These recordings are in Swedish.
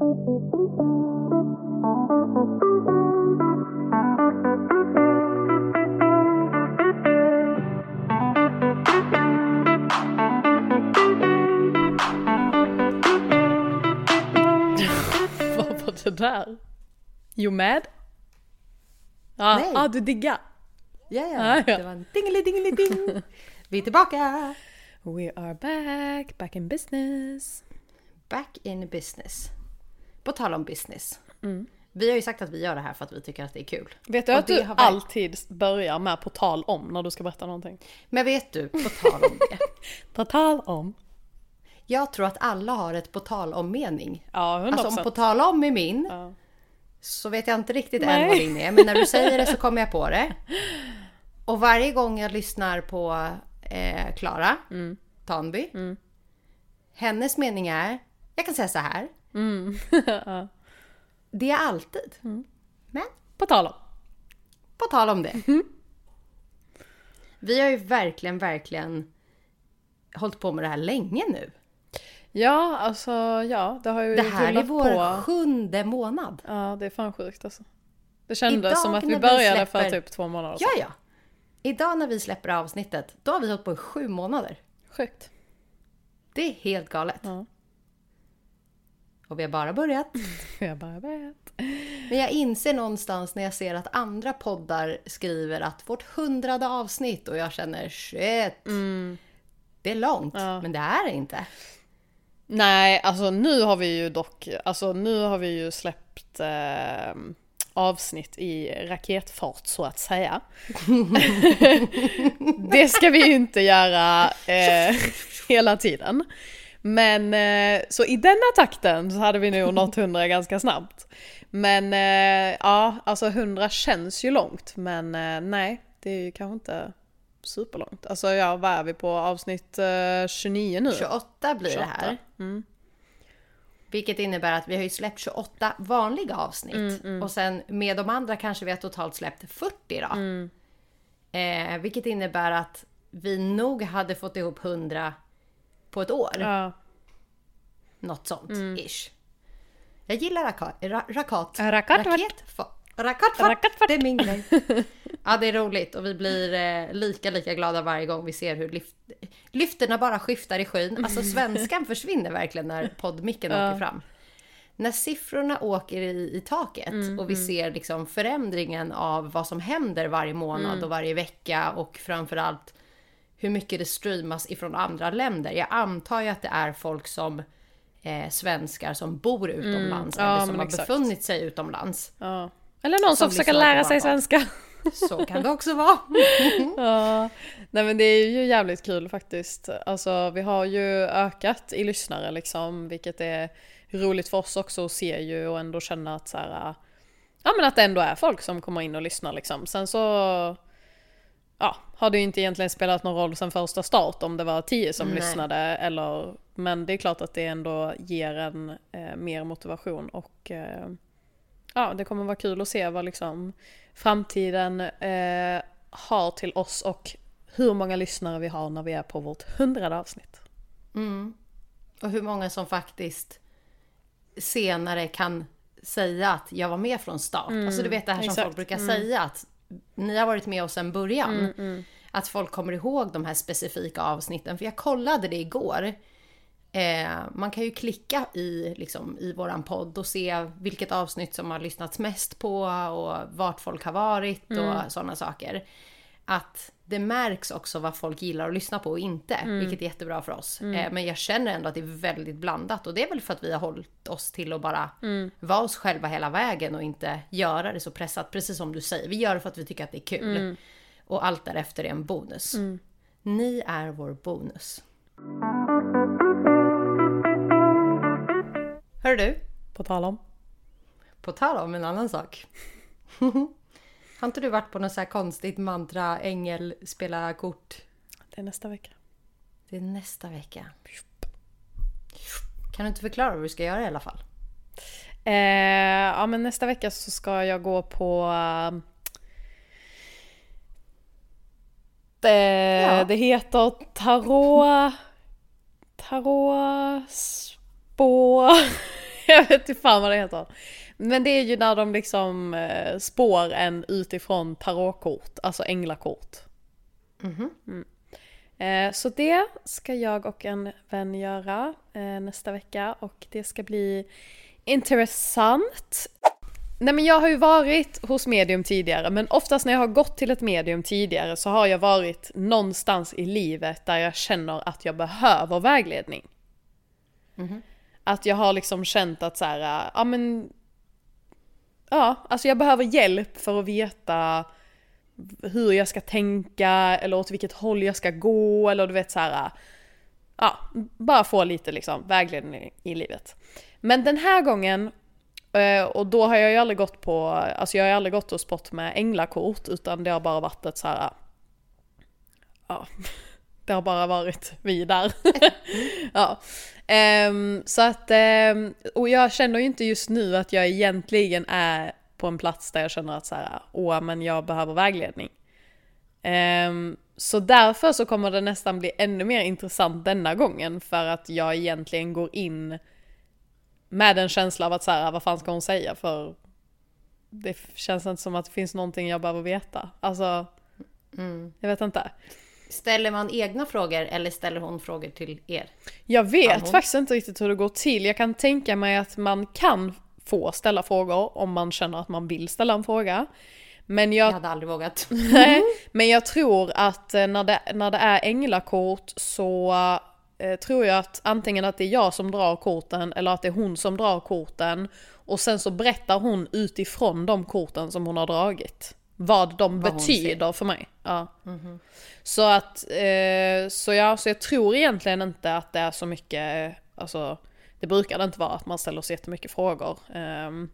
Vad var det där? You mad? Ja, Nej. ah, du diggar. Ja, Ah, ja. ja. Det var en dingelidingeliding. Vi är tillbaka! We are back, back in business. Back in business. På tal om business. Mm. Vi har ju sagt att vi gör det här för att vi tycker att det är kul. Vet du Och att du verk- alltid börjar med på tal om när du ska berätta någonting? Men vet du, på tal om det. På tal om. Jag tror att alla har ett på tal om mening. Ja, 100%. Alltså om på tal om är min, Ja. så vet jag inte riktigt Nej. än vad din är. Men när du säger det så kommer jag på det. Och varje gång jag lyssnar på eh, Klara Mm. Tanby. Hennes mening är, jag kan säga så här. Mm. Det är alltid. Mm. Men På tal om. på tal om det. Mm. Vi har ju verkligen, verkligen hållit på med det här länge nu. Ja, alltså ja, det har ju Det här är vår på. sjunde månad. Ja, det är fan sjukt alltså. Det kändes Idag som att vi vi började för släpper- typ två månader sedan. Ja, ja. Idag när vi släpper avsnittet, då har vi hållit på i sju månader. Sjukt. Det är helt galet. Ja. Och vi har bara börjat. Jag bara vet. Men jag inser någonstans när jag ser att andra poddar skriver att vårt hundrade avsnitt och jag känner shit. Det är långt, Mm. Ja. men det är det inte. Nej, alltså nu har vi ju dock, alltså nu har vi ju släppt eh, avsnitt i raketfart så att säga. det ska vi ju inte göra eh, hela tiden. Men eh, så i denna takten så hade vi nog nått 100 ganska snabbt. Men eh, ja, alltså 100 känns ju långt men eh, nej, det är ju kanske inte superlångt. Alltså ja, vad är vi på avsnitt eh, 29 nu? 28 blir 28. det här. Vilket innebär att vi har ju släppt 28 vanliga avsnitt. Och sen med de andra kanske vi har totalt släppt 40 då. Eh, vilket innebär att vi nog hade fått ihop 100 på ett år. Ja. Något sånt, ish. Jag gillar rakat. Ra, rakat. Rakatfart. Raketfa- Rakatfart. Rakatfart. Det är min grej. Ja, det är roligt och vi blir eh, lika, lika glada varje gång vi ser hur lyft, lyfterna bara skiftar i skyn. Alltså svenskan försvinner verkligen när poddmicken åker fram. När siffrorna åker i, i taket och vi ser liksom förändringen av vad som händer varje månad och varje vecka och framförallt hur mycket det streamas ifrån andra länder. Jag antar ju att det är folk som eh, svenskar som bor utomlands Mm. Ja, eller som har exakt. befunnit sig utomlands. Ja. Eller någon som, Som försöker på lära sig svenska. Så kan det också vara. Ja. Nej men det är ju jävligt kul faktiskt. Alltså vi har ju ökat i lyssnare liksom, vilket är roligt för oss också att se ju och ändå känna att så här, ja men att det ändå är folk som kommer in och lyssnar liksom. Sen så ja, har det ju inte egentligen spelat någon roll sen första start om det var tio som Nej. lyssnade eller men det är klart att det ändå ger en eh, mer motivation och eh, ja, det kommer vara kul att se vad liksom framtiden eh, har till oss och hur många lyssnare vi har när vi är på vårt hundrade avsnitt. Och hur många som faktiskt senare kan säga att jag var med från start. alltså du vet det här som exakt. folk brukar säga att ni har varit med oss sedan början. Mm, Att folk kommer ihåg de här specifika avsnitten. För jag kollade det igår. Eh, man kan ju klicka i, liksom, i våran podd och se vilket avsnitt som har lyssnats mest på och vart folk har varit och sådana saker. Att det märks också vad folk gillar att lyssna på och inte, vilket är jättebra för oss. Eh, men jag känner ändå att det är väldigt blandat och det är väl för att vi har hållit oss till att bara vara oss själva hela vägen och inte göra det så pressat, precis som du säger. Vi gör det för att vi tycker att det är kul. Och allt därefter är en bonus. Ni är vår bonus. Hör du, På tal om. på tal om en annan sak. Har inte du varit på något så här konstigt mantra, ängel, spela kort? Det är nästa vecka. Det är nästa vecka. Kan du inte förklara vad du ska göra i alla fall? Eh, ja men nästa vecka så ska jag gå på eh, det, Ja. det heter tarot... Tarot... Spå... jag vet inte fan vad det heter. Men det är ju när de liksom eh, spår en utifrån tarotkort, alltså änglakort. Mhm. Mm. Eh, så det ska jag och en vän göra eh, nästa vecka och det ska bli intressant. Nej men jag har ju varit hos medium tidigare men oftast när jag har gått till ett medium tidigare så har jag varit någonstans i livet där jag känner att jag behöver vägledning. Mhm. Att jag har liksom känt att så här, ja men... Ja, alltså jag behöver hjälp för att veta hur jag ska tänka eller åt vilket håll jag ska gå eller du vet så här. Ja, bara få lite liksom vägledning i livet. Men den här gången, eh, och då har jag ju aldrig gått på, alltså jag har ju aldrig gått och spott med änglakort utan det har bara varit ett så här. Ja, det har bara varit vi där. ja. Ehm, så att, ehm, och jag känner ju inte just nu att jag egentligen är på en plats där jag känner att så här, åh men jag behöver vägledning. Ehm, så därför så kommer det nästan bli ännu mer intressant denna gången för att jag egentligen går in med en känsla av att så här, vad fan ska hon säga för det känns inte som att det finns någonting jag behöver veta. Alltså, Mm. jag vet inte. Ställer man egna frågor eller ställer hon frågor till er? Jag vet Ja, faktiskt inte riktigt hur det går till. Jag kan tänka mig att man kan få ställa frågor om man känner att man vill ställa en fråga. Men Jag jag, hade aldrig vågat. nej, men jag tror att eh, när det, när det är änglakort så eh, tror jag att antingen att det är jag som drar korten eller att det är hon som drar korten. Och sen så berättar hon utifrån de korten som hon har dragit. Vad de Vad betyder för mig. Ja. Så att, eh, så ja, så jag tror egentligen inte att det är så mycket, alltså det brukar det inte vara att man ställer så jättemycket frågor. Ehm,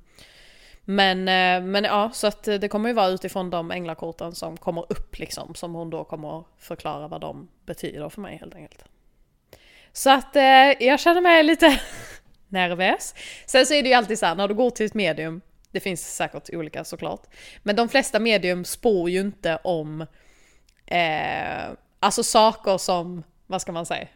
men, eh, men ja, så att det kommer ju vara utifrån de änglakorten som kommer upp liksom, som hon då kommer förklara vad de betyder för mig helt enkelt. Så att eh, jag känner mig lite nervös. Sen så är det ju alltid så här, när du går till ett medium, det finns säkert olika såklart, men de flesta medium spår ju inte om eh, alltså saker som, vad ska man säga,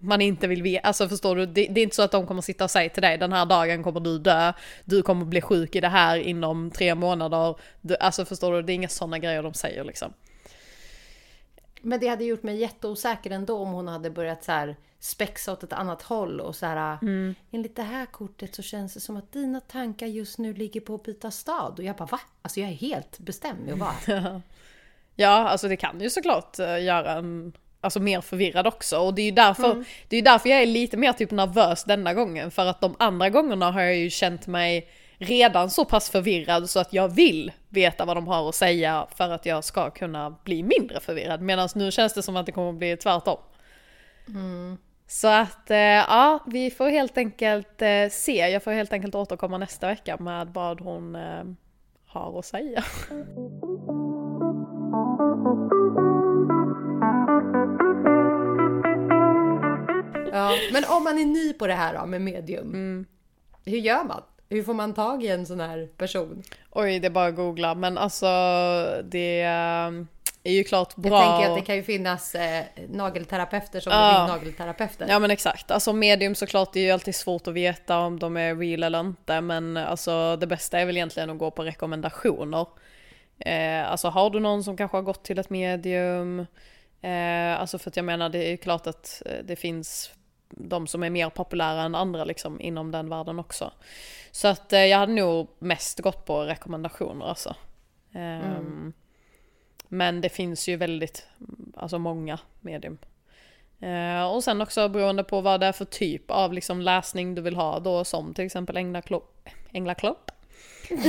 man inte vill veta. Alltså förstår du, det, det är inte så att de kommer sitta och säga till dig den här dagen kommer du dö, du kommer bli sjuk i det här inom tre månader. Du, alltså förstår du, det är inga sådana grejer de säger liksom. Men det hade gjort mig jätteosäker ändå om hon hade börjat så här spexa åt ett annat håll och så här Mm. enligt det här kortet så känns det som att dina tankar just nu ligger på att byta stad och jag bara va? Alltså jag är helt bestämd med att vara här. Ja, alltså det kan ju såklart eh, göra en alltså mer förvirrad också och det är ju därför, det är därför jag är lite mer typ nervös denna gången för att de andra gångerna har jag ju känt mig redan så pass förvirrad så att jag vill veta vad de har att säga för att jag ska kunna bli mindre förvirrad medan nu känns det som att det kommer bli tvärtom. Så att eh, ja, vi får helt enkelt eh, se. Jag får helt enkelt återkomma nästa vecka med vad hon eh, har att säga. Ja, men om man är ny på det här då, med medium. Mm. Hur gör man? Hur får man tag i en sån här person? Oj, det är bara att googla. Men alltså, det eh, är ju klart bra. Jag tänker att det kan ju finnas eh, nagelterapeuter som Ja. är nagelterapeuter. Ja men exakt, alltså medium såklart det är ju alltid svårt att veta om de är real eller inte men alltså det bästa är väl egentligen att gå på rekommendationer. Eh, alltså har du någon som kanske har gått till ett medium, eh, alltså för att jag menar det är ju klart att eh, det finns de som är mer populära än andra liksom inom den världen också. Så att eh, jag hade nog mest gått på rekommendationer alltså. Ehm, Men det finns ju väldigt, alltså många medium. Eh, och sen också beroende på vad det är för typ av liksom läsning du vill ha då som till exempel Änglaklopp. Änglaklopp?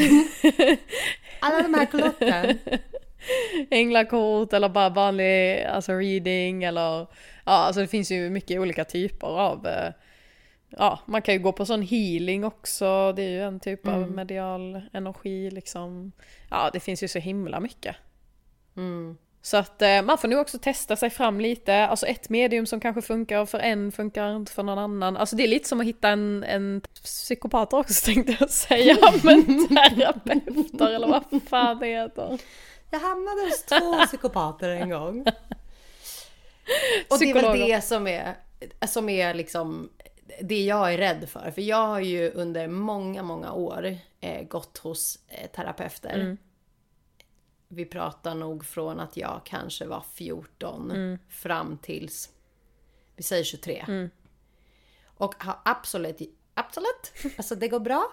Alla de här klotten. Änglakort eller bara vanlig alltså reading eller alltså det finns ju mycket olika typer av eh, Ja, man kan ju gå på sån healing också, det är ju en typ av medial energi liksom. Ja, det finns ju så himla mycket. Mm. Så att eh, man får nog också testa sig fram lite. Alltså ett medium som kanske funkar för en funkar inte för någon annan. Alltså det är lite som att hitta en, en psykopat också tänkte jag säga. Men terapeuter eller vad fan det heter. Jag hamnade hos två psykopater en gång. Och det är väl det som är, som är liksom det jag är rädd för. För jag har ju under många, många år eh, gått hos eh, terapeuter. Mm. Vi pratar nog från att jag kanske var 14 fram tills, vi säger 23. Och har absolut, absolut, alltså det går bra.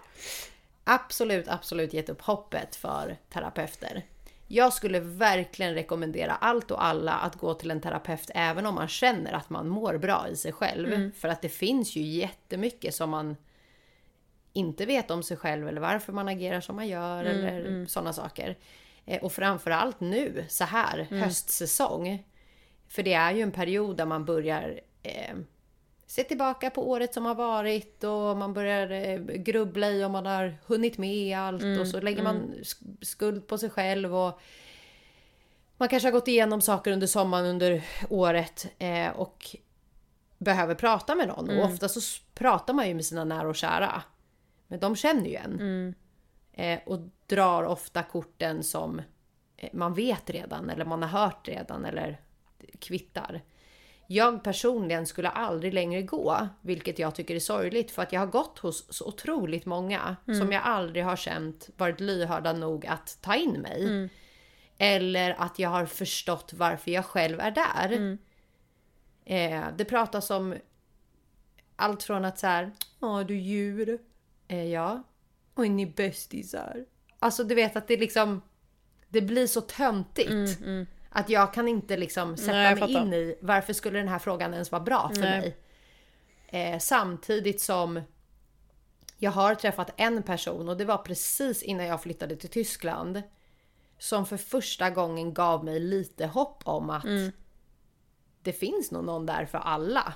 Absolut, absolut gett upp hoppet för terapeuter. Jag skulle verkligen rekommendera allt och alla att gå till en terapeut även om man känner att man mår bra i sig själv. För att det finns ju jättemycket som man inte vet om sig själv eller varför man agerar som man gör eller sådana saker. Eh, Och framförallt nu, så här, höstsäsong. För det är ju en period där man börjar eh, se tillbaka på året som har varit och man börjar eh, grubbla i om man har hunnit med allt och så lägger man sk- skuld på sig själv och man kanske har gått igenom saker under sommaren under året eh, och behöver prata med någon. Och ofta så pratar man ju med sina nära och kära. Men de känner ju en. Eh, och drar ofta korten som eh, man vet redan eller man har hört redan eller kvittar. Jag personligen skulle aldrig längre gå, vilket jag tycker är sorgligt för att jag har gått hos så otroligt många som jag aldrig har känt varit lyhörda nog att ta in mig. Eller att jag har förstått varför jag själv är där. Eh, det pratas om allt från att så här, ja du djur, eh, ja, och är ni bästisar? Alltså du vet att det liksom, det blir så töntigt. Att jag kan inte liksom sätta Nej, mig in i varför skulle den här frågan ens vara bra för Nej. mig. Eh, samtidigt som jag har träffat en person och det var precis innan jag flyttade till Tyskland. Som för första gången gav mig lite hopp om att det finns nog någon där för alla.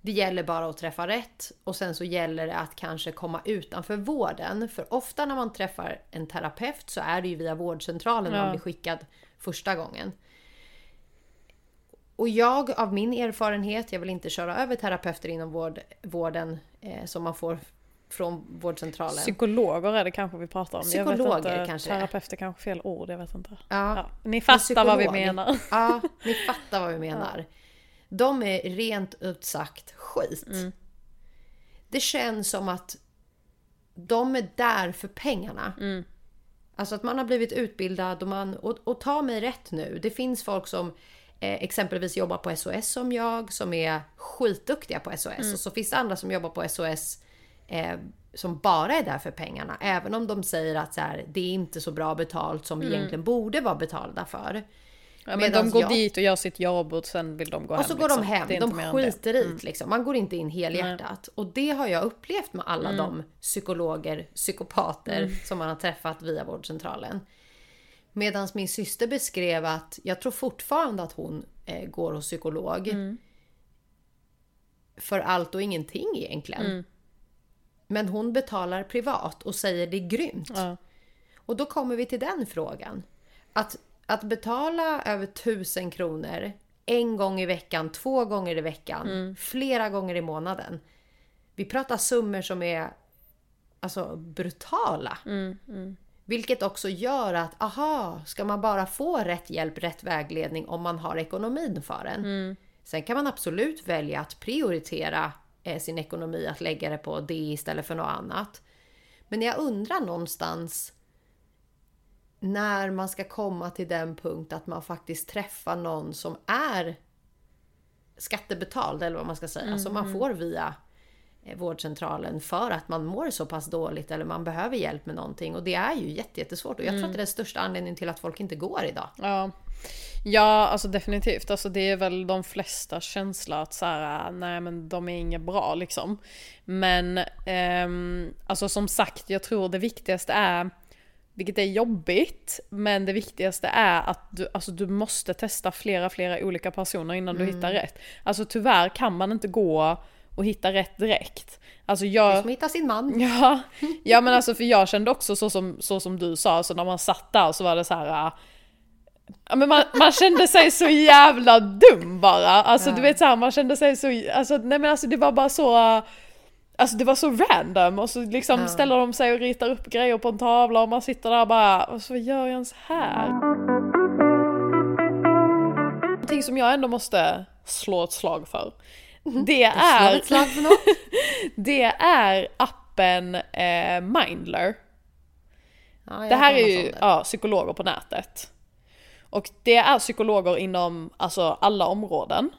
Det gäller bara att träffa rätt och sen så gäller det att kanske komma utanför vården. För ofta när man träffar en terapeut så är det ju via vårdcentralen man Ja. blir skickad första gången. Och jag av min erfarenhet, jag vill inte köra över terapeuter inom vård, vården eh, som man får från vårdcentralen. Psykologer är det kanske vi pratar om. Psykologer inte, kanske. Terapeuter kanske fel ord, jag vet inte. Ja. Ja, ni fattar vad vi menar. Ja, ni fattar vad vi menar. De är rent ut sagt skit. Mm. Det känns som att de är där för pengarna. Mm. Alltså att man har blivit utbildad och man... Och, och ta mig rätt nu. Det finns folk som exempelvis jobbar på SOS som jag, som är skitduktiga på SOS. Mm. Och så finns det andra som jobbar på SOS eh, som bara är där för pengarna. Även om de säger att så här, det är inte så bra betalt som vi egentligen borde vara betalda för. Ja, men de går jag- dit och gör sitt jobb och sen vill de gå hem. och så går de liksom. hem, de det. Mm. skiter i det liksom. Man går inte in helhjärtat. Och det har jag upplevt med alla Mm. de psykologer, psykopater som man har träffat via vårdcentralen. Medan min syster beskrev att, jag tror fortfarande att hon eh, går hos psykolog. Mm. För allt och ingenting egentligen. Mm. Men hon betalar privat och säger det är grymt. Ja. Och då kommer vi till den frågan. Att, att betala över tusen kronor en gång i veckan, två gånger i veckan, flera gånger i månaden. Vi pratar summor som är alltså brutala. Vilket också gör att, aha, ska man bara få rätt hjälp, rätt vägledning om man har ekonomin för en. Sen kan man absolut välja att prioritera eh, sin ekonomi, att lägga det på det istället för något annat. Men jag undrar någonstans när man ska komma till den punkt att man faktiskt träffar någon som är skattebetald eller vad man ska säga, som man får via vårdcentralen för att man mår så pass dåligt eller man behöver hjälp med någonting. Och det är ju jätte- jättesvårt och jag tror att det är den största anledningen till att folk inte går idag. Ja. ja, alltså definitivt. Alltså det är väl de flesta känsla att så här, nej men de är inget bra liksom. Men ehm, alltså som sagt, jag tror det viktigaste är vilket är jobbigt, men det viktigaste är att du, alltså du måste testa flera, flera olika personer innan du hittar rätt. Alltså tyvärr kan man inte gå och hitta rätt direkt. Alltså jag... Som hittar sin man. Ja, ja men alltså för jag kände också så som, så som du sa, alltså när man satt där så var det så här. äh, Ja, men man, man kände sig så jävla dum bara. Alltså du vet så här, man kände sig så, alltså nej men alltså det var bara så, äh, alltså det var så random och så liksom Ja. ställer de sig och ritar upp grejer på en tavla och man sitter där bara, och så vad gör jag ens här? Någonting som jag ändå måste slå ett slag för. Det är, det är appen eh, Mindler. Ja, Det här är ju ja, psykologer på nätet. Och det är psykologer inom alltså, alla områden.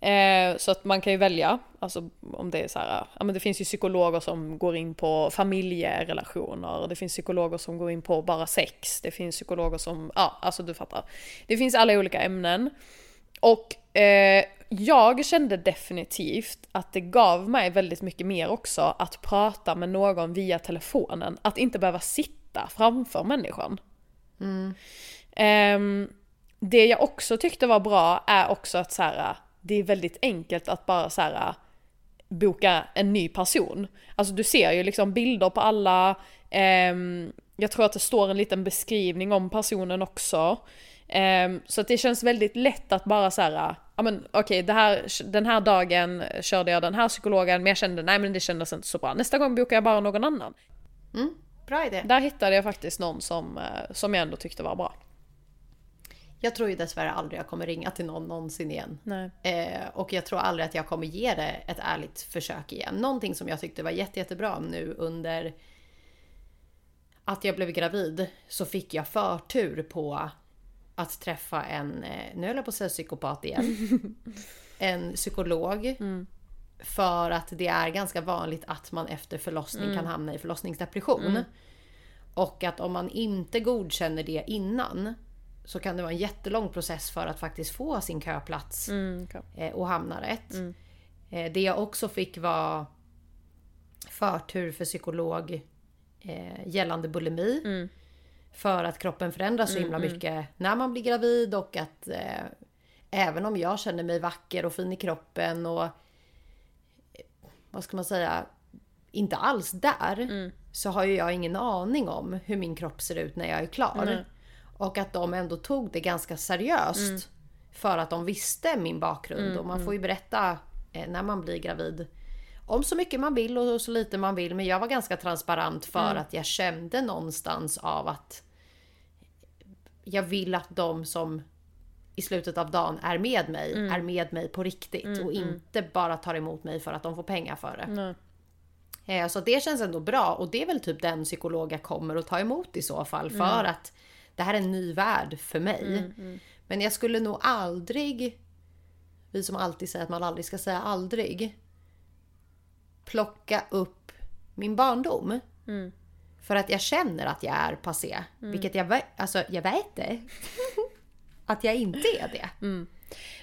Eh, så att man kan ju välja, alltså om det är så här, ja men det finns ju psykologer som går in på familjerelationer, det finns psykologer som går in på bara sex, det finns psykologer som, ja alltså du fattar. Det finns alla olika ämnen. Och eh, jag kände definitivt att det gav mig väldigt mycket mer också att prata med någon via telefonen. Att inte behöva sitta framför människan. Ehm, det jag också tyckte var bra är också att så här, det är väldigt enkelt att bara så här, boka en ny person. Alltså du ser ju liksom bilder på alla, ehm, jag tror att det står en liten beskrivning om personen också. Ehm, så att det känns väldigt lätt att bara så här, ja men okej det här, den här dagen körde jag den här psykologen men jag kände nej men det kändes inte så bra. Nästa gång bokar jag bara någon annan. Mm, bra idé. Där hittade jag faktiskt någon som, eh, som jag ändå tyckte var bra. Jag tror ju dessvärre aldrig jag kommer ringa till någon någonsin igen. Eh, och jag tror aldrig att jag kommer ge det ett ärligt försök igen. Någonting som jag tyckte var jätte, jättebra nu under att jag blev gravid så fick jag förtur på att träffa en, eh, nu höll jag på att säga psykopat igen, en psykolog. För att det är ganska vanligt att man efter förlossning kan hamna i förlossningsdepression. Och att om man inte godkänner det innan så kan det vara en jättelång process för att faktiskt få sin köplats Mm, okej. eh, och hamna rätt. Eh, Det jag också fick var förtur för psykolog gällande bulimi. För att kroppen förändras så himla mycket när man blir gravid och att eh, även om jag känner mig vacker och fin i kroppen och eh, vad ska man säga, inte alls där så har ju jag ingen aning om hur min kropp ser ut när jag är klar. Nej. Och att de ändå tog det ganska seriöst. För att de visste min bakgrund och man får ju berätta eh, när man blir gravid om så mycket man vill och så lite man vill. Men jag var ganska transparent för att jag kände någonstans av att jag vill att de som i slutet av dagen är med mig, är med mig på riktigt och inte bara tar emot mig för att de får pengar för det. Nej. Eh, Så det känns ändå bra och det är väl typ den psykolog jag kommer att ta emot i så fall för att det här är en ny värld för mig. Men jag skulle nog aldrig, vi som alltid säger att man aldrig ska säga aldrig, plocka upp min barndom. För att jag känner att jag är passé. Vilket jag, alltså, jag vet det. att jag inte är det.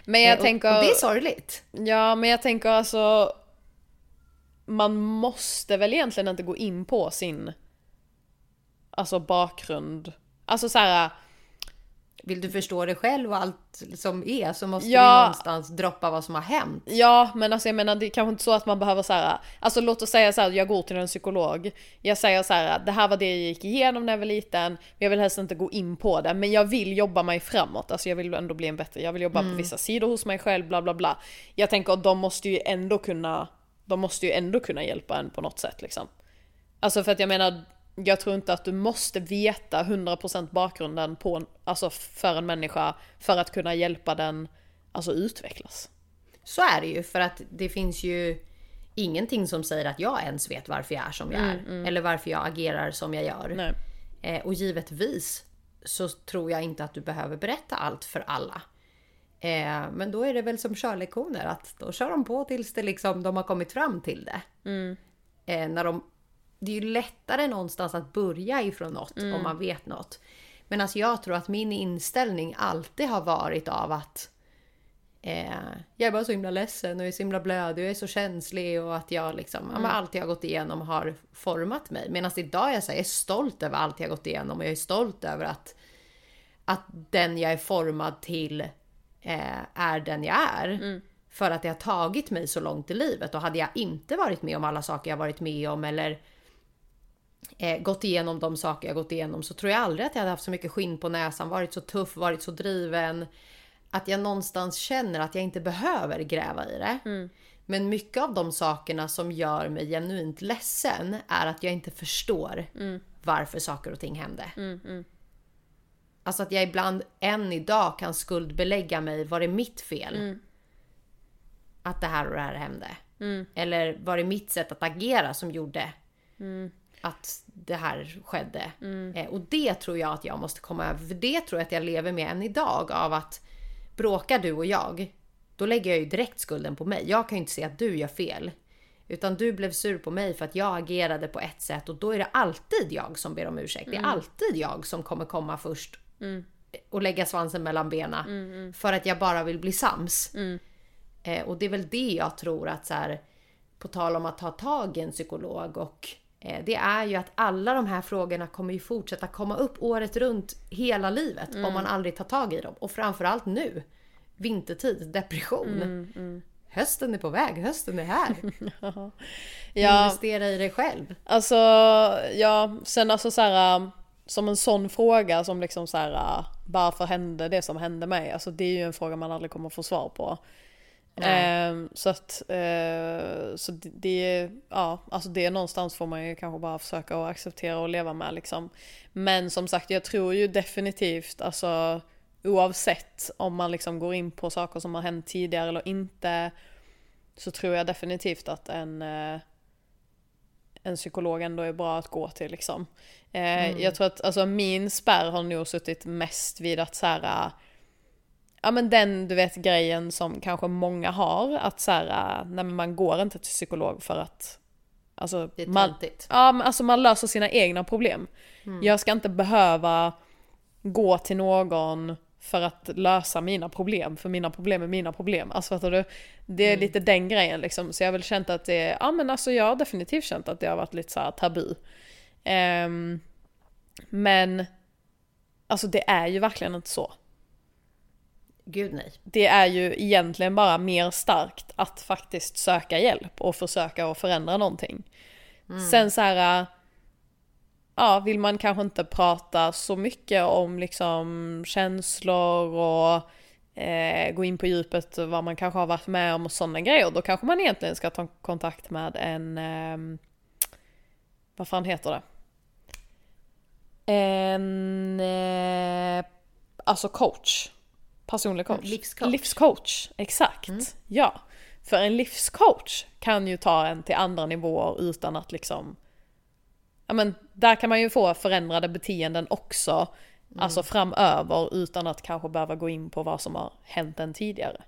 Men jag Eh, och, tänker... och det är sorgligt. Ja, men jag tänker alltså... Man måste väl egentligen inte gå in på sin... Alltså bakgrund. Alltså så här. Vill du förstå det själv och allt som är så måste Ja. vi någonstans droppa vad som har hänt. Ja, men alltså jag menar det är kanske inte så att man behöver så här. Alltså låt oss säga så här, jag går till en psykolog. Jag säger så här, det här var det jag gick igenom när jag var liten. Men jag vill helst inte gå in på det. Men jag vill jobba mig framåt. Alltså jag vill ändå bli en bättre. Jag vill jobba på vissa sidor hos mig själv, bla bla bla. Jag tänker att de måste ju ändå kunna, de måste ju ändå kunna hjälpa en på något sätt liksom. Alltså för att jag menar, jag tror inte att du måste veta 100% bakgrunden på, alltså för en människa för att kunna hjälpa den, alltså utvecklas. Så är det ju för att det finns ju ingenting som säger att jag ens vet varför jag är som jag är. Eller varför jag agerar som jag gör. Eh, och givetvis så tror jag inte att du behöver berätta allt för alla. Eh, men då är det väl som körlektioner att då kör de på tills det liksom, de har kommit fram till det. Eh, när de, det är ju lättare någonstans att börja ifrån något om man vet något. Men alltså jag tror att min inställning alltid har varit av att eh, jag är bara så himla ledsen och jag är så himla blödig och jag är så känslig och att jag liksom, men allt jag har gått igenom har format mig. Medan idag jag, säger, jag är stolt över allt jag har gått igenom och jag är stolt över att, att den jag är formad till eh, är den jag är. För att det har tagit mig så långt i livet och hade jag inte varit med om alla saker jag varit med om eller eh, gått igenom de saker jag gått igenom så tror jag aldrig att jag hade haft så mycket skinn på näsan, varit så tuff, varit så driven. Att jag någonstans känner att jag inte behöver gräva i det. Men mycket av de sakerna som gör mig genuint ledsen är att jag inte förstår varför saker och ting hände. Alltså att jag ibland än idag kan skuldbelägga mig, var det mitt fel? att det här och det här hände? Eller var det mitt sätt att agera som gjorde att det här skedde? Eh, och det tror jag att jag måste komma över. För det tror jag att jag lever med än idag av att bråkar du och jag, då lägger jag ju direkt skulden på mig. Jag kan ju inte se att du gör fel. Utan du blev sur på mig för att jag agerade på ett sätt och då är det alltid jag som ber om ursäkt. Det är alltid jag som kommer komma först och lägga svansen mellan benen för att jag bara vill bli sams. Eh, och det är väl det jag tror att så här, på tal om att ta tag i en psykolog och det är ju att alla de här frågorna kommer ju fortsätta komma upp året runt hela livet om man aldrig tar tag i dem. Och framförallt nu, vintertid, depression. Hösten är på väg, hösten är här. Ja, Investera i dig själv. Alltså, ja, sen alltså så här, som en sån fråga som liksom så här, varför hände det som hände mig? Alltså det är ju en fråga man aldrig kommer få svar på. Nej. Ehm, så att, eh, så det, det, ja, alltså det någonstans får man ju kanske bara försöka att acceptera och leva med liksom. Men som sagt, jag tror ju definitivt, alltså oavsett om man liksom går in på saker som har hänt tidigare eller inte, så tror jag definitivt att en eh, en psykolog ändå är bra att gå till liksom. Eh, Jag tror att alltså, min spärr har nog suttit mest vid att så här, ja men den du vet grejen som kanske många har, att så här, nej, man går inte till psykolog för att Alltså, Det är man, töntigt. ja, men alltså man löser sina egna problem. Jag ska inte behöva gå till någon för att lösa mina problem, för mina problem är mina problem. Alltså fattar du? Det är lite den grejen liksom. Så jag har väl känt att det, ja men alltså jag har definitivt känt att det har varit lite så här tabu. Ehm, men, alltså det är ju verkligen inte så. Gud nej. Det är ju egentligen bara mer starkt att faktiskt söka hjälp och försöka att förändra någonting. Sen så här, ja, vill man kanske inte prata så mycket om liksom känslor och eh, gå in på djupet vad man kanske har varit med om och sådana grejer. Då kanske man egentligen ska ta kontakt med en, ehm, vad fan heter det? En, eh, alltså coach. Personlig coach. livscoach. Livscoach, exakt. Ja. För en livscoach kan ju ta en till andra nivåer utan att liksom Ja men där kan man ju få förändrade beteenden också. Alltså framöver utan att kanske behöva gå in på vad som har hänt en tidigare.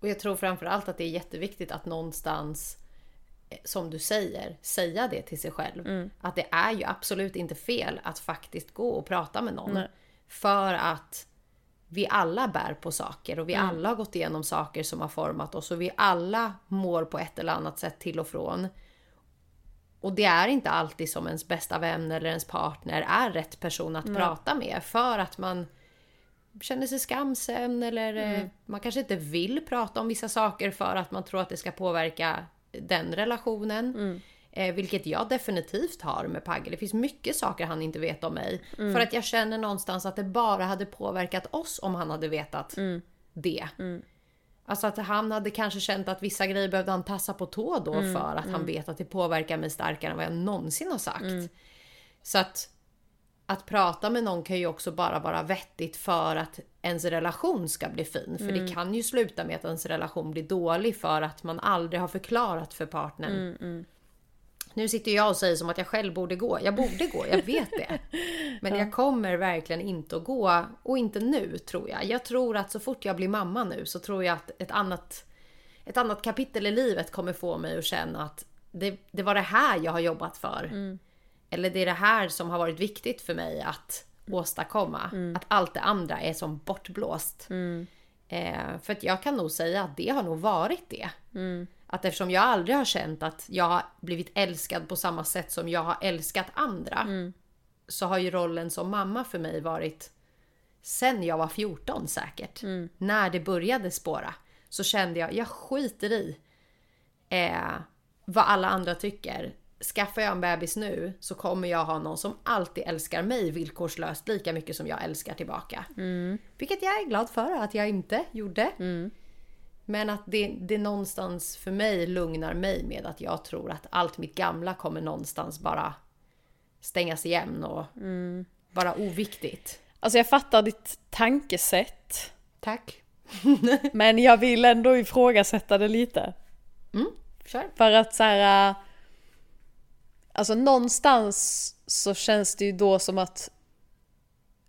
Och jag tror framförallt att det är jätteviktigt att någonstans, eh, som du säger, säga det till sig själv. Att det är ju absolut inte fel att faktiskt gå och prata med någon. Nej. För att vi alla bär på saker och vi alla har gått igenom saker som har format oss och vi alla mår på ett eller annat sätt till och från. Och det är inte alltid som ens bästa vän eller ens partner är rätt person att prata med för att man känner sig skamsen eller eh, man kanske inte vill prata om vissa saker för att man tror att det ska påverka den relationen. Eh, vilket jag definitivt har med Pagge. Det finns mycket saker han inte vet om mig. För att jag känner någonstans att det bara hade påverkat oss om han hade vetat det. Alltså att han hade kanske känt att vissa grejer behövde han tassa på tå då för att han vet att det påverkar mig starkare än vad jag någonsin har sagt. Så att att prata med någon kan ju också bara vara vettigt för att ens relation ska bli fin. För det kan ju sluta med att ens relation blir dålig för att man aldrig har förklarat för partnern. Nu sitter jag och säger som att jag själv borde gå. Jag borde gå, jag vet det. Men jag kommer verkligen inte att gå. Och inte nu tror jag. Jag tror att så fort jag blir mamma nu så tror jag att ett annat, ett annat kapitel i livet kommer få mig att känna att det, det var det här jag har jobbat för. Eller det är det här som har varit viktigt för mig att åstadkomma. Att allt det andra är som bortblåst. Eh, för att jag kan nog säga att det har nog varit det. Att eftersom jag aldrig har känt att jag har blivit älskad på samma sätt som jag har älskat andra. Så har ju rollen som mamma för mig varit sen jag var 14 säkert. När det började spåra. Så kände jag, jag skiter i eh, vad alla andra tycker. Skaffar jag en bebis nu så kommer jag ha någon som alltid älskar mig villkorslöst lika mycket som jag älskar tillbaka. Vilket jag är glad för att jag inte gjorde. Men att det, det någonstans för mig lugnar mig med att jag tror att allt mitt gamla kommer någonstans bara stängas igen och vara oviktigt. Alltså jag fattar ditt tankesätt. Tack. Men jag vill ändå ifrågasätta det lite. Kör. För att så här. äh, Alltså någonstans så känns det ju då som att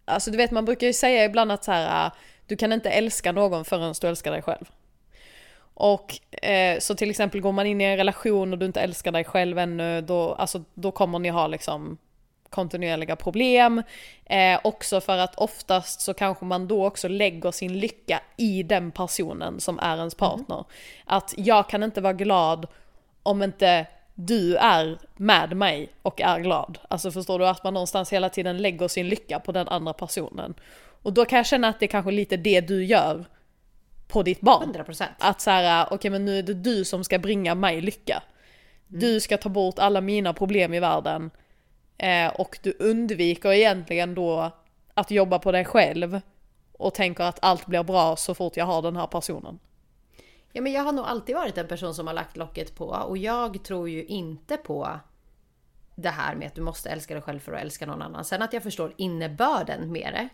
Alltså du vet man brukar ju säga ibland att så här. äh, Du kan inte älska någon förrän du älskar dig själv. Och eh, så till exempel går man in i en relation och du inte älskar dig själv ännu, då, alltså, då kommer ni ha liksom kontinuerliga problem. Eh, också för att oftast så kanske man då också lägger sin lycka i den personen som är ens partner. Att jag kan inte vara glad om inte du är med mig och är glad. Alltså förstår du att man någonstans hela tiden lägger sin lycka på den andra personen. Och då kan jag känna att det är kanske lite det du gör på ditt barn. 100 procent. Att så här, okej men nu är det du som ska bringa mig lycka. Du ska ta bort alla mina problem i världen. Eh, och du undviker egentligen då att jobba på dig själv. Och tänker att allt blir bra så fort jag har den här personen. Ja, men jag har nog alltid varit en person som har lagt locket på och jag tror ju inte på det här med att du måste älska dig själv för att älska någon annan. Sen att jag förstår innebörden med det.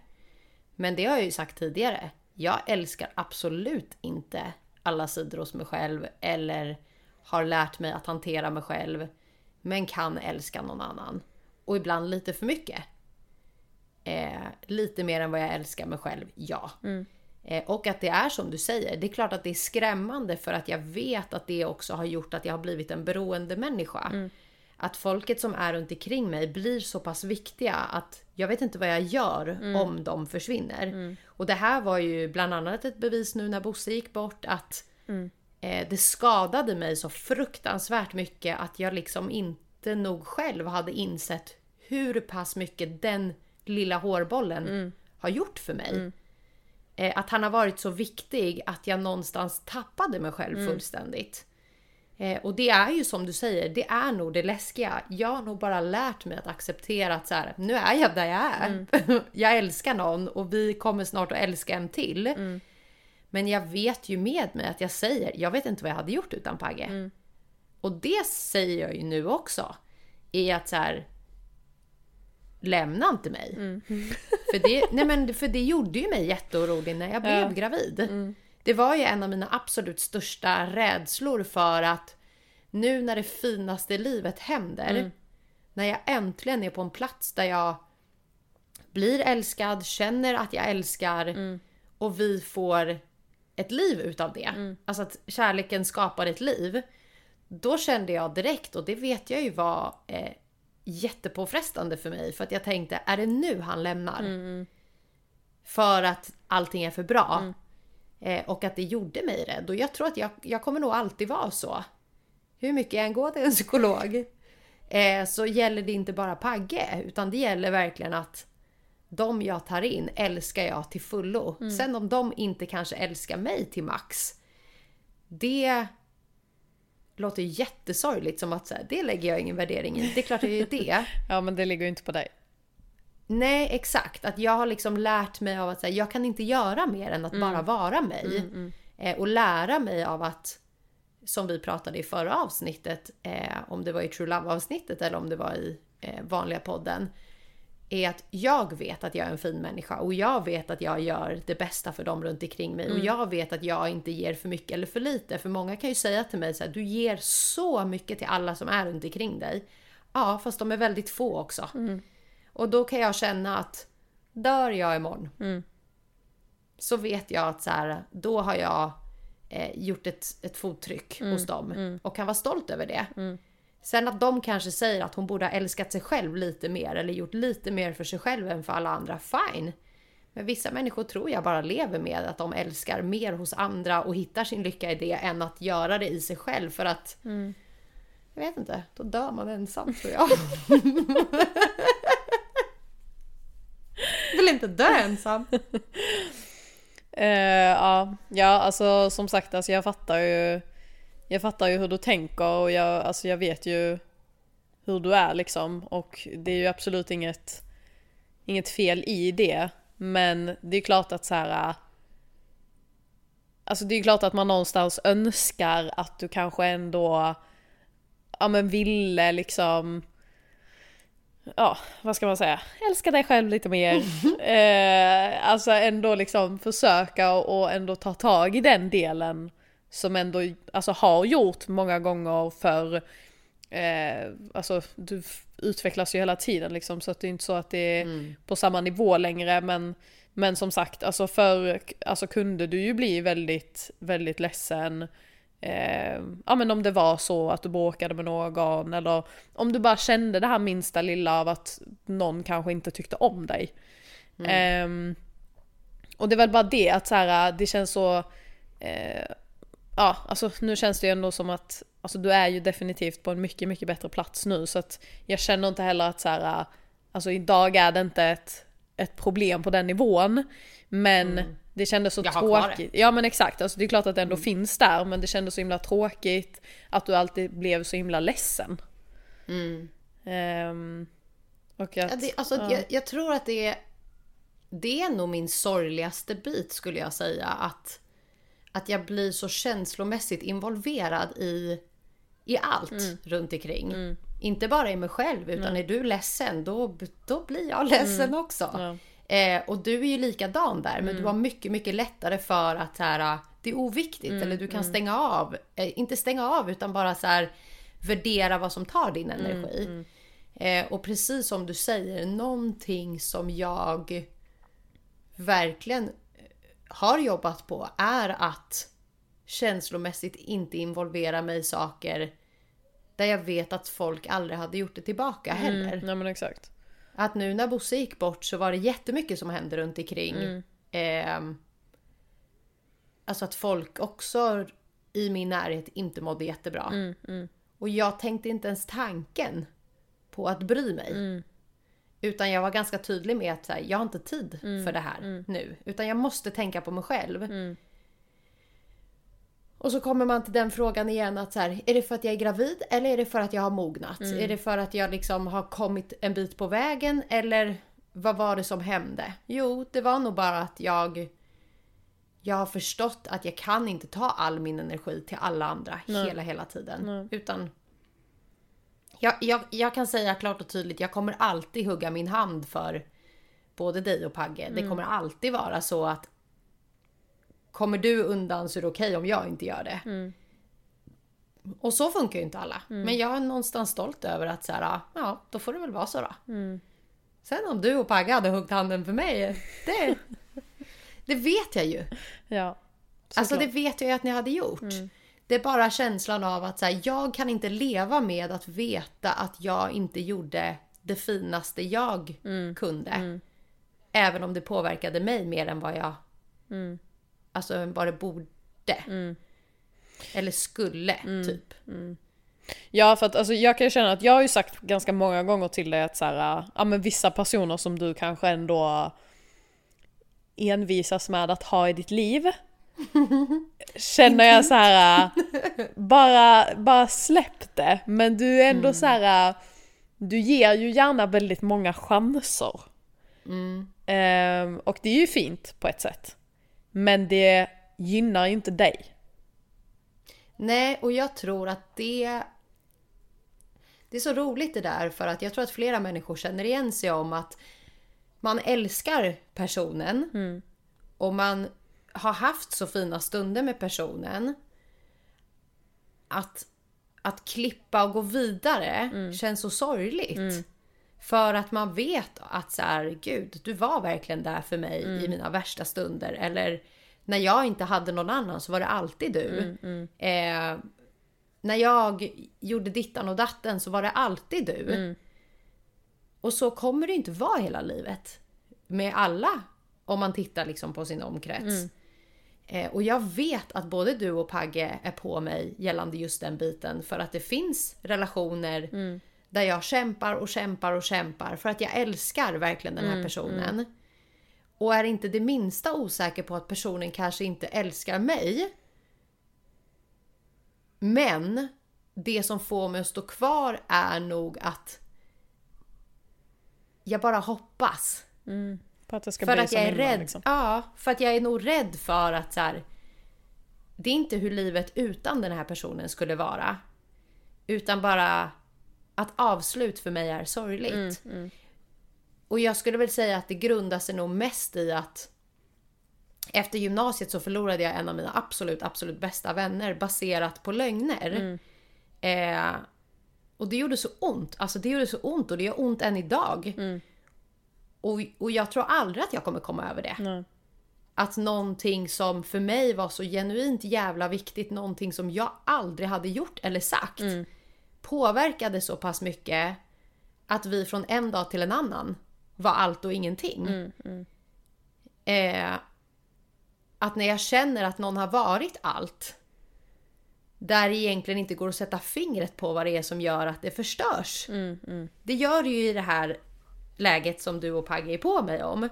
Men det har jag ju sagt tidigare. Jag älskar absolut inte alla sidor hos mig själv eller har lärt mig att hantera mig själv. Men kan älska någon annan. Och ibland lite för mycket. Eh, lite mer än vad jag älskar mig själv, ja. Eh, och att det är som du säger, det är klart att det är skrämmande för att jag vet att det också har gjort att jag har blivit en beroende människa. Att folket som är runt omkring mig blir så pass viktiga att jag vet inte vad jag gör om de försvinner. Och det här var ju bland annat ett bevis nu när Bosse gick bort att eh, det skadade mig så fruktansvärt mycket att jag liksom inte nog själv hade insett hur pass mycket den lilla hårbollen har gjort för mig. Eh, att han har varit så viktig att jag någonstans tappade mig själv fullständigt. Eh, och det är ju som du säger, det är nog det läskiga. Jag har nog bara lärt mig att acceptera att så här, nu är jag där jag är. jag älskar någon och vi kommer snart att älska en till. Men jag vet ju med mig att jag säger, jag vet inte vad jag hade gjort utan Pagge. Och det säger jag ju nu också. Är att så här, lämna inte mig. För, det, nej men, för det gjorde ju mig jätteorolig när jag blev Ja. gravid. Det var ju en av mina absolut största rädslor för att nu när det finaste i livet händer, när jag äntligen är på en plats där jag blir älskad, känner att jag älskar och vi får ett liv utav det. Alltså att kärleken skapar ett liv. Då kände jag direkt, och det vet jag ju var eh, jättepåfrestande för mig, för att jag tänkte, är det nu han lämnar? För att allting är för bra. Eh, och att det gjorde mig rädd. Och jag tror att jag, jag kommer nog alltid vara så. Hur mycket jag än går till en psykolog. Eh, så gäller det inte bara Pagge. Utan det gäller verkligen att de jag tar in älskar jag till fullo. Sen om de inte kanske älskar mig till max. Det låter jättesorgligt som att så här, det lägger jag ingen värdering i. Det är klart det är det. Ja men det ligger ju inte på dig. Nej, exakt. Att jag har liksom lärt mig av att säga, jag kan inte göra mer än att bara vara mig. Eh, och lära mig av att, som vi pratade i förra avsnittet, eh, om det var i True Love avsnittet eller om det var i eh, vanliga podden, är att jag vet att jag är en fin människa och jag vet att jag gör det bästa för dem runt omkring mig och jag vet att jag inte ger för mycket eller för lite. För många kan ju säga till mig så här, du ger så mycket till alla som är runt omkring dig. Ja, fast de är väldigt få också. Och då kan jag känna att dör jag imorgon så vet jag att så här, då har jag eh, gjort ett, ett fotryck hos dem och kan vara stolt över det. Sen att de kanske säger att hon borde ha älskat sig själv lite mer eller gjort lite mer för sig själv än för alla andra, fine. Men vissa människor tror jag bara lever med att de älskar mer hos andra och hittar sin lycka i det än att göra det i sig själv för att jag vet inte, då dör man ensam tror jag. Vill inte dö ensam. uh, ja, ja, alltså som sagt, alltså, jag fattar ju Jag fattar ju hur du tänker och jag, alltså, jag vet ju hur du är liksom och det är ju absolut inget Inget fel i det men det är klart att så här. Eh, alltså det är klart att man någonstans önskar att du kanske ändå Ja men ville liksom ja, vad ska man säga, älska dig själv lite mer. eh, alltså ändå liksom försöka och ändå ta tag i den delen som ändå alltså, har gjort många gånger för eh, alltså du utvecklas ju hela tiden liksom så att det är inte så att det är mm. på samma nivå längre men men som sagt, alltså för alltså kunde du ju bli väldigt, väldigt ledsen. Eh, ja men om det var så att du bråkade med någon eller om du bara kände det här minsta lilla av att någon kanske inte tyckte om dig. Mm. Eh, och det är väl bara det att så här, det känns så eh, ja, alltså nu känns det ju ändå som att alltså, du är ju definitivt på en mycket, mycket bättre plats nu så att jag känner inte heller att så här, alltså idag är det inte ett, ett problem på den nivån. Men mm. Det kändes så tråkigt. Ja men exakt, alltså, det är klart att det ändå mm. finns där men det kändes så himla tråkigt att du alltid blev så himla ledsen. Mm. Um, att, ja, det, alltså, ja. jag, jag tror att det är, det är nog min sorgligaste bit skulle jag säga. Att att jag blir så känslomässigt involverad i, i allt mm. runt omkring. Mm. Inte bara i mig själv utan mm. är du ledsen då, då blir jag ledsen mm. också. Ja. Eh, och du är ju likadan där men du mm. har mycket mycket lättare för att så här, det är oviktigt mm. eller du kan stänga av. Eh, inte stänga av utan bara så här, värdera vad som tar din energi. Eh, och precis som du säger, någonting som jag verkligen har jobbat på är att känslomässigt inte involvera mig i saker där jag vet att folk aldrig hade gjort det tillbaka mm, heller. Mm, ja, men exakt. Att nu när Bosse gick bort så var det jättemycket som hände runt omkring. Mm. Eh, alltså att folk också i min närhet inte mådde jättebra. Mm, mm. Och jag tänkte inte ens tanken på att bry mig. Mm. Utan jag var ganska tydlig med att här, jag har inte tid mm. för det här mm. nu. Utan jag måste tänka på mig själv. Och så kommer man till den frågan igen att så här, är det för att jag är gravid eller är det för att jag har mognat? Mm. Är det för att jag liksom har kommit en bit på vägen eller vad var det som hände? Jo, det var nog bara att jag jag har förstått att jag kan inte ta all min energi till alla andra Nej. hela hela tiden. Nej. Utan jag, jag, jag, kan säga klart och tydligt, jag kommer alltid hugga min hand för både dig och Pagge. Mm. Det kommer alltid vara så att kommer du undan så är det okej okay om jag inte gör det. Mm. Och så funkar ju inte alla. Mm. Men jag är någonstans stolt över att så här, ja, då får det väl vara så då. Mm. Sen om du och Pagge hade huggit handen för mig, det, det vet jag ju. Ja, alltså det vet jag ju att ni hade gjort. Mm. Det är bara känslan av att så här, jag kan inte leva med att veta att jag inte gjorde det finaste jag mm. kunde. Mm. Även om det påverkade mig mer än vad jag... Alltså vad det borde. Mm. Eller skulle, mm. typ. Mm. Ja, för att alltså, jag kan känna att jag har ju sagt ganska många gånger till dig att så här, ja men vissa personer som du kanske ändå envisas med att ha i ditt liv känner jag så här bara, bara släpp det. Men du är ändå mm. så här du ger ju gärna väldigt många chanser. Mm. Um, och det är ju fint på ett sätt. Men det gynnar ju inte dig. Nej, och jag tror att det... Det är så roligt det där för att jag tror att flera människor känner igen sig om att man älskar personen mm. och man har haft så fina stunder med personen att, att klippa och gå vidare mm. känns så sorgligt. Mm. För att man vet att så här, gud, du var verkligen där för mig mm. i mina värsta stunder. Eller när jag inte hade någon annan så var det alltid du. Mm, mm. Eh, när jag gjorde dittan och datten så var det alltid du. Mm. Och så kommer det inte vara hela livet. Med alla. Om man tittar liksom på sin omkrets. Mm. Eh, och jag vet att både du och Pagge är på mig gällande just den biten för att det finns relationer mm. Där jag kämpar och kämpar och kämpar för att jag älskar verkligen den här mm, personen. Mm. Och är inte det minsta osäker på att personen kanske inte älskar mig. Men det som får mig att stå kvar är nog att jag bara hoppas. Mm. Att för att jag är rädd. Liksom. Ja, för att jag är nog rädd för att så här, Det är inte hur livet utan den här personen skulle vara. Utan bara att avslut för mig är sorgligt. Mm, Och jag skulle väl säga att det grundar sig nog mest i att efter gymnasiet så förlorade jag en av mina absolut, absolut bästa vänner baserat på lögner. Eh, och det gjorde så ont. Alltså det gjorde så ont och det gör ont än idag. Och, och jag tror aldrig att jag kommer komma över det. Nej. Att någonting som för mig var så genuint jävla viktigt, någonting som jag aldrig hade gjort eller sagt, påverkade så pass mycket att vi från en dag till en annan var allt och ingenting. Eh, att när jag känner att någon har varit allt, där det egentligen inte går att sätta fingret på vad det är som gör att det förstörs. Det gör det ju i det här läget som du och Pagge är på mig om.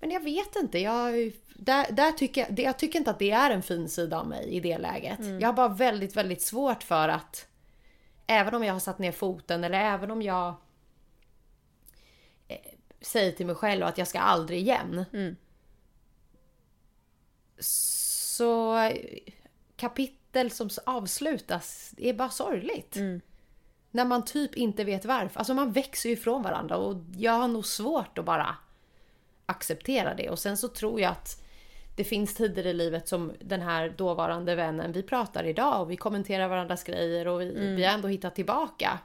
Men jag vet inte. Jag, där, där tycker jag, jag tycker inte att det är en fin sida av mig i det läget. Jag har bara väldigt, väldigt svårt för att även om jag har satt ner foten eller även om jag eh, säger till mig själv att jag ska aldrig igen. Så eh, kapitel som avslutas är bara sorgligt. När man typ inte vet varför. Alltså man växer ju ifrån varandra och jag har nog svårt att bara acceptera det. Och sen så tror jag att det finns tider i livet som den här dåvarande vännen, vi pratar idag och vi kommenterar varandras grejer och vi, vi har ändå hittat tillbaka.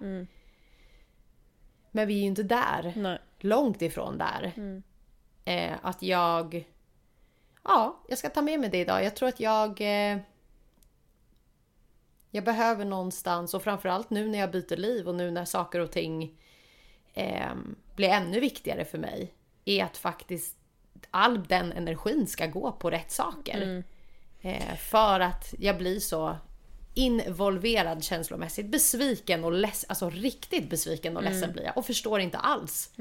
Men vi är ju inte där. Nej. Långt ifrån där. Eh, att jag... Ja, jag ska ta med mig det idag. Jag tror att jag... Eh, jag behöver någonstans, och framförallt nu när jag byter liv och nu när saker och ting eh, blir ännu viktigare för mig, är att faktiskt all den energin ska gå på rätt saker. Eh, för att jag blir så involverad känslomässigt. Besviken och ledsen, alltså riktigt besviken och ledsen blir jag. Och förstår inte alls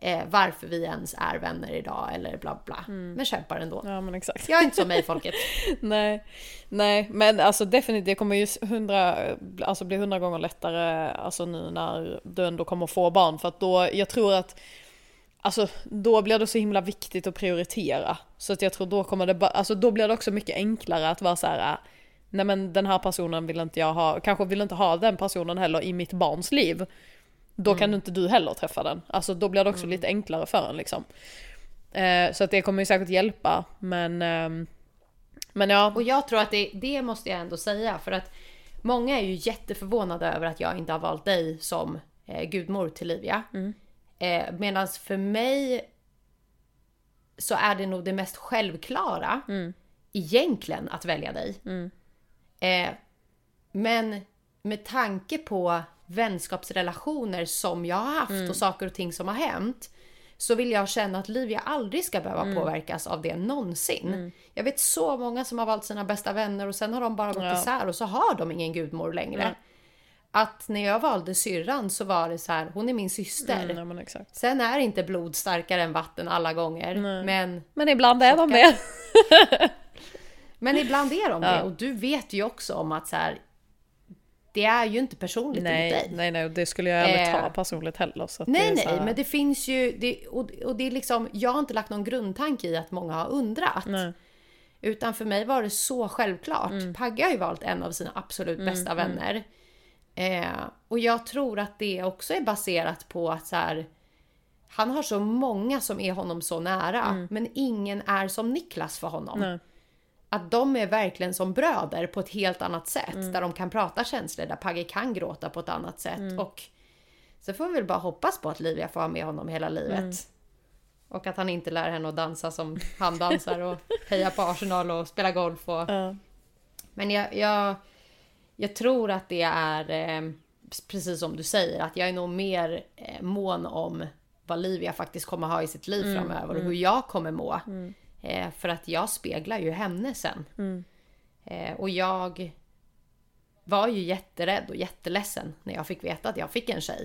eh, varför vi ens är vänner idag eller bla bla. Men kämpar ändå. Ja men exakt. Jag är inte som mig folket. Nej, nej, men alltså definitivt, det kommer ju hundra, alltså bli hundra gånger lättare alltså nu när du ändå kommer få barn för att då, jag tror att Alltså då blir det så himla viktigt att prioritera. Så att jag tror då kommer det bara, alltså då blir det också mycket enklare att vara så här. Nej men den här personen vill inte jag ha, kanske vill inte ha den personen heller i mitt barns liv. Då kan inte du heller träffa den. Alltså då blir det också lite enklare för en liksom. Eh, så att det kommer ju säkert hjälpa men ehm, men ja, Och jag tror att det, det måste jag ändå säga för att många är ju jätteförvånade över att jag inte har valt dig som eh, gudmor till Livia. Eh, Medan för mig så är det nog det mest självklara egentligen att välja dig. Eh, men med tanke på vänskapsrelationer som jag har haft och saker och ting som har hänt så vill jag känna att Livia aldrig ska behöva påverkas av det någonsin. Jag vet så många som har valt sina bästa vänner och sen har de bara gått Ja. isär och så har de ingen gudmor längre. Att när jag valde syrran så var det så här, hon är min syster. Mm, ja. Sen är inte blod starkare än vatten alla gånger. Men, Men ibland är de det. men ibland är de det. Ja. Och du vet ju också om att så här, det är ju inte personligt mot Nej, dig. nej, nej, det skulle jag aldrig Eh, ta personligt heller. Så det Nej, nej, här- men det finns ju... Det, och, och det är liksom, jag har inte lagt någon grundtanke i att många har undrat. Nej. Utan för mig var det så självklart. Mm. Pagge har ju valt en av sina absolut bästa vänner. Eh, och jag tror att det också är baserat på att så här, han har så många som är honom så nära, men ingen är som Niklas för honom. Mm. Nej. Att de är verkligen som bröder på ett helt annat sätt. Mm. Där de kan prata känslor, där Pagge kan gråta på ett annat sätt. Mm. Och så får vi väl bara hoppas på att Livia får ha med honom hela livet. Mm. Och att han inte lär henne att dansa som han dansar och heja på Arsenal och spela golf. Och... Ja. Men jag, jag, jag tror att det är eh, precis som du säger, att jag är nog mer eh, mån om vad Livia faktiskt kommer ha i sitt liv framöver och hur jag kommer må. Eh, för att jag speglar ju henne sen. Eh, och jag var ju jätterädd och jätteledsen när jag fick veta att jag fick en tjej.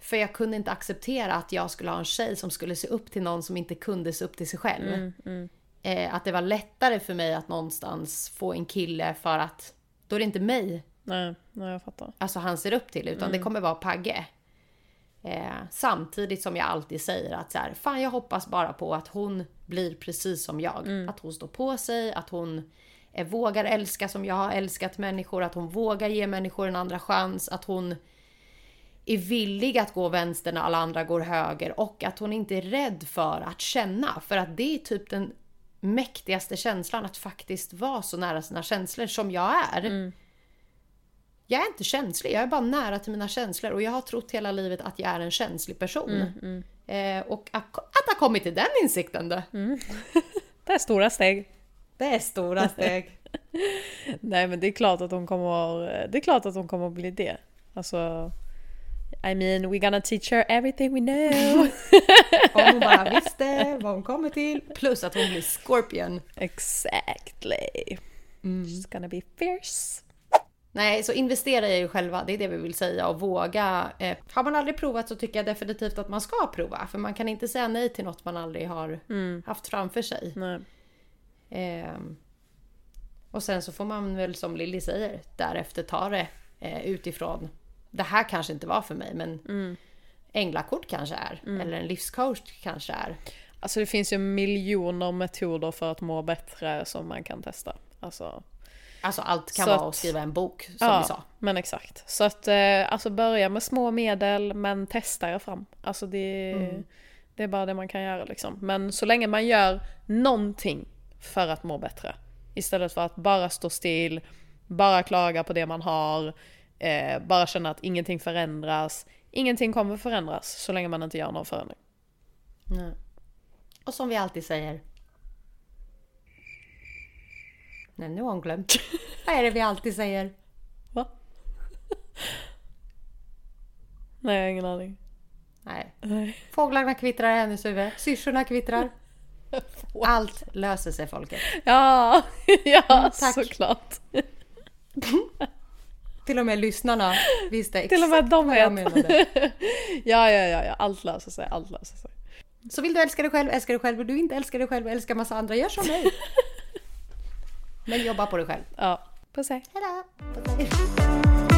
För jag kunde inte acceptera att jag skulle ha en tjej som skulle se upp till någon som inte kunde se upp till sig själv. Eh, att det var lättare för mig att någonstans få en kille för att då är det inte mig Nej, nej, jag fattar. alltså han ser upp till utan det kommer vara Pagge. Eh, samtidigt som jag alltid säger att så här, fan jag hoppas bara på att hon blir precis som jag. Att hon står på sig, att hon eh, vågar älska som jag har älskat människor, att hon vågar ge människor en andra chans, att hon är villig att gå vänster när alla andra går höger och att hon inte är rädd för att känna. För att det är typ den mäktigaste känslan att faktiskt vara så nära sina känslor som jag är. Mm. Jag är inte känslig, jag är bara nära till mina känslor och jag har trott hela livet att jag är en känslig person. Mm, Eh, och att, att ha kommit till den insikten då, Det är stora steg. det är stora steg. Nej men det är klart att hon kommer, det är klart att hon kommer att bli det. Alltså, I mean we're gonna teach her everything we know. Om hon bara visste vad hon kommer till. Plus att hon blir Scorpion. exactly. She's gonna be fierce. Nej, så investera i er själva, det är det vi vill säga och våga. Eh, har man aldrig provat så tycker jag definitivt att man ska prova. För man kan inte säga nej till något man aldrig har haft framför sig. Nej. Ehm, och sen så får man väl som Lilly säger därefter ta det eh, utifrån. Det här kanske inte var för mig men änglakort kanske är. Eller en livscoach kanske är. Alltså det finns ju miljoner metoder för att må bättre som man kan testa. Alltså, Alltså allt kan Så vara att- skriva en bok som ja, vi sa. men exakt. Så att eh, alltså börja med små medel men testa er fram. Alltså det, det är bara det man kan göra liksom. Men så länge man gör någonting för att må bättre. Istället för att bara stå still, bara klaga på det man har, eh, bara känna att ingenting förändras. Ingenting kommer förändras så länge man inte gör någon förändring. Nej. Och som vi alltid säger. Nej, nu har hon glömt. Vad är det vi alltid säger? Va? Nej, jag har ingen aning. Nej. Nej. Fåglarna kvittrar i hennes huvud. Syrsorna kvittrar. Allt löser sig folket. Ja, ja Mm, såklart. Till och med lyssnarna visste exakt Till och med de vad jag menade. Ja, ja, ja, ja, allt löser sig, allt löser sig. Så vill du älska dig själv, älska dig själv. Vill du inte älska dig själv älska massa andra, gör som mig. Men jobba på dig själv. Ja, puss hej. Hejdå! Puss, hej.